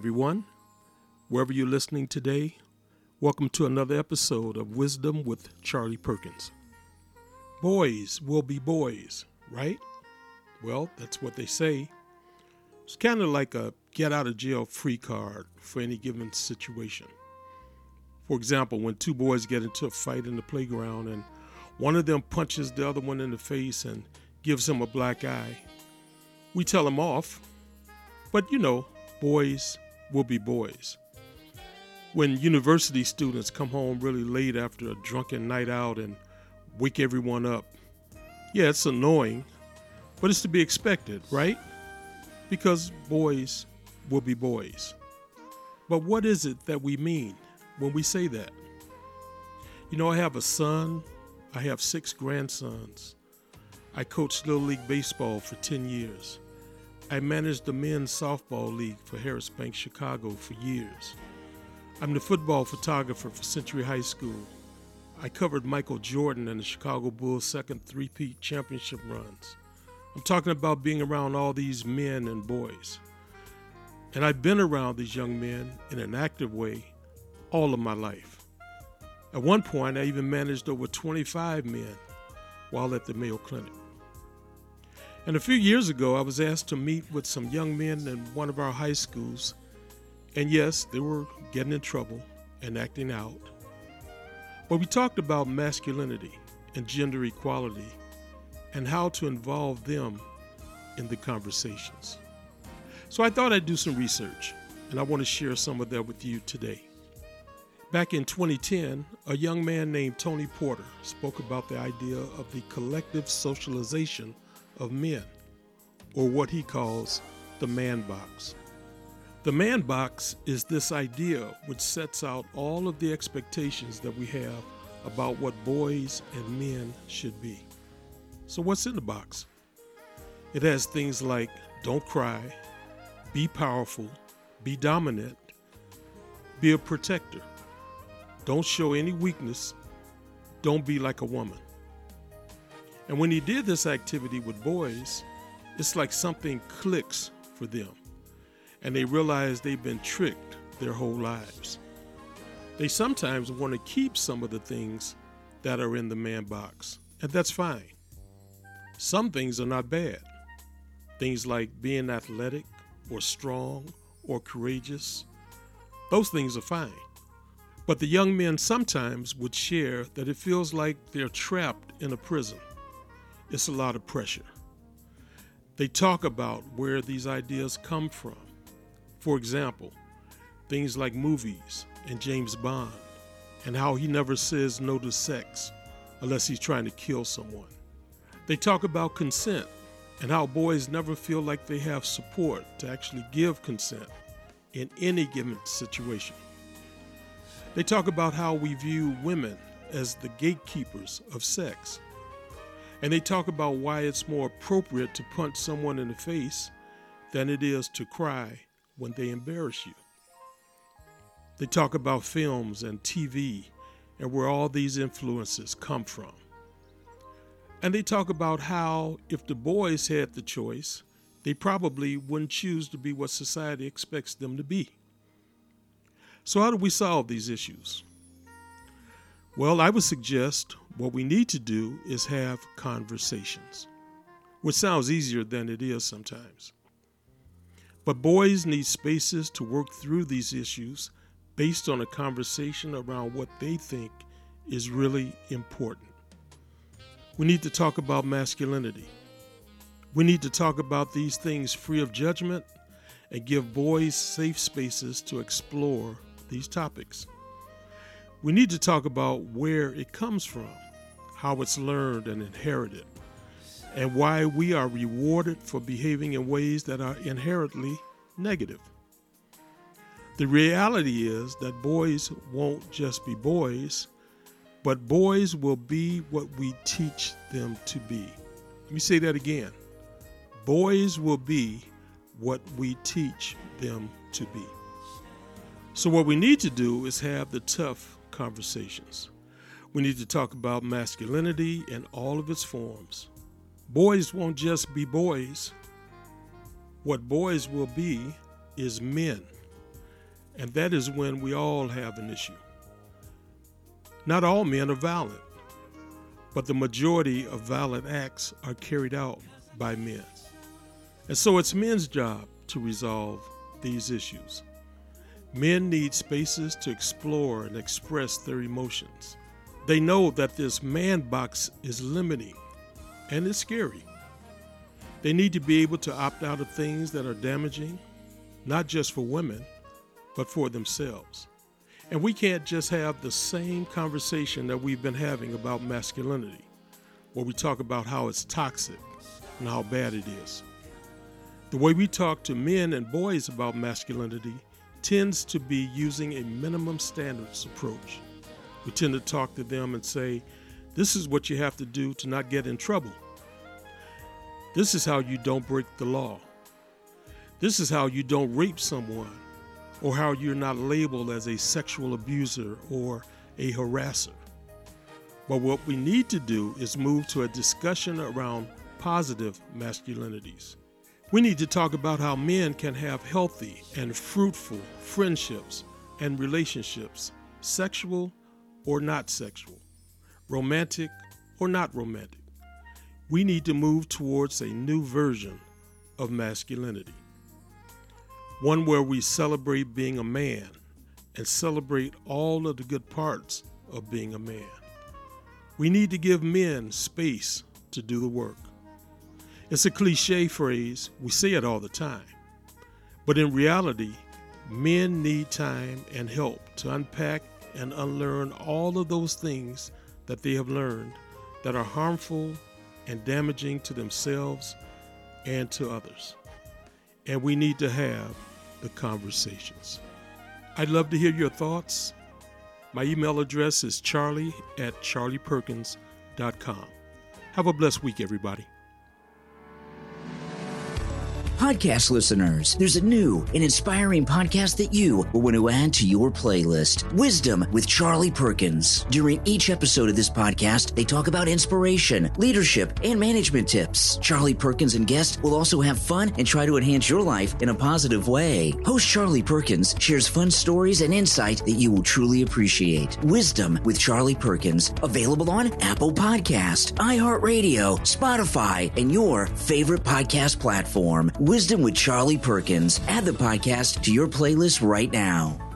everyone. Wherever you're listening today, welcome to another episode of Wisdom with Charlie Perkins. Boys will be boys, right? Well, that's what they say. It's kind of like a get out of jail free card for any given situation. For example, when two boys get into a fight in the playground and one of them punches the other one in the face and gives him a black eye, we tell him off. But you know, boys will be boys. When university students come home really late after a drunken night out and wake everyone up, yeah, it's annoying, but it's to be expected, right? Because boys will be boys. But what is it that we mean when we say that? You know, I have a son, I have six grandsons. I coached Little League Baseball for 10 years. I managed the men's softball league for Harris Bank Chicago for years. I'm the football photographer for Century High School. I covered Michael Jordan and the Chicago Bulls' second three-peat championship runs. I'm talking about being around all these men and boys. And I've been around these young men in an active way all of my life. At one point, I even managed over 25 men while at the Mayo Clinic. And a few years ago, I was asked to meet with some young men in one of our high schools. And yes, they were getting in trouble and acting out. But we talked about masculinity and gender equality and how to involve them in the conversations. So I thought I'd do some research, and I want to share some of that with you today. Back in 2010, a young man named Tony Porter spoke about the idea of the collective socialization of men, or what he calls the man box. The man box is this idea which sets out all of the expectations that we have about what boys and men should be. So, what's in the box? It has things like don't cry, be powerful, be dominant, be a protector, don't show any weakness, don't be like a woman. And when he did this activity with boys, it's like something clicks for them, and they realize they've been tricked their whole lives. They sometimes want to keep some of the things that are in the man box, and that's fine. Some things are not bad. Things like being athletic or strong or courageous, those things are fine. But the young men sometimes would share that it feels like they're trapped in a prison it's a lot of pressure. They talk about where these ideas come from. For example, things like movies and James Bond, and how he never says no to sex unless he's trying to kill someone. They talk about consent and how boys never feel like they have support to actually give consent in any given situation. They talk about how we view women as the gatekeepers of sex and they talk about why it's more appropriate to punch someone in the face than it is to cry when they embarrass you. They talk about films and TV and where all these influences come from. And they talk about how, if the boys had the choice, they probably wouldn't choose to be what society expects them to be. So, how do we solve these issues? Well, I would suggest what we need to do is have conversations, which sounds easier than it is sometimes. But boys need spaces to work through these issues based on a conversation around what they think is really important. We need to talk about masculinity. We need to talk about these things free of judgment and give boys safe spaces to explore these topics. We need to talk about where it comes from how it's learned and inherited, and why we are rewarded for behaving in ways that are inherently negative. The reality is that boys won't just be boys, but boys will be what we teach them to be. Let me say that again. Boys will be what we teach them to be. So, what we need to do is have the tough conversations. We need to talk about masculinity in all of its forms. Boys won't just be boys. What boys will be is men. and that is when we all have an issue. Not all men are violent, but the majority of violent acts are carried out by men. And so it's men's job to resolve these issues. Men need spaces to explore and express their emotions. They know that this man box is limiting and it's scary. They need to be able to opt out of things that are damaging, not just for women, but for themselves. And we can't just have the same conversation that we've been having about masculinity, where we talk about how it's toxic and how bad it is. The way we talk to men and boys about masculinity tends to be using a minimum standards approach. We tend to talk to them and say, This is what you have to do to not get in trouble. This is how you don't break the law. This is how you don't rape someone, or how you're not labeled as a sexual abuser or a harasser. But what we need to do is move to a discussion around positive masculinities. We need to talk about how men can have healthy and fruitful friendships and relationships, sexual or not sexual, romantic or not romantic we need to move towards a new version of masculinity. One where we celebrate being a man and celebrate all of the good parts of being a man. We need to give men space to do the work. It's a cliche phrase, we say it all the time. But in reality, men need time and help to unpack and unlearn all of those things that they have learned that are harmful and damaging to themselves and to others. And we need to have the conversations. I'd love to hear your thoughts. My email address is charlie at charlieperkins.com. Have a blessed week, everybody podcast listeners, there's a new and inspiring podcast that you will want to add to your playlist Wisdom with Charlie Perkins. During each episode of this podcast, they talk about inspiration, leadership, and management tips. Charlie Perkins and guests will also have fun and try to enhance your life in a positive way. Host Charlie Perkins shares fun stories and insight that you will truly appreciate. Wisdom with Charlie Perkins, available on Apple Podcast, iHeartRadio, Spotify, and your favorite podcast platform. Wisdom with Charlie Perkins. Add the podcast to your playlist right now.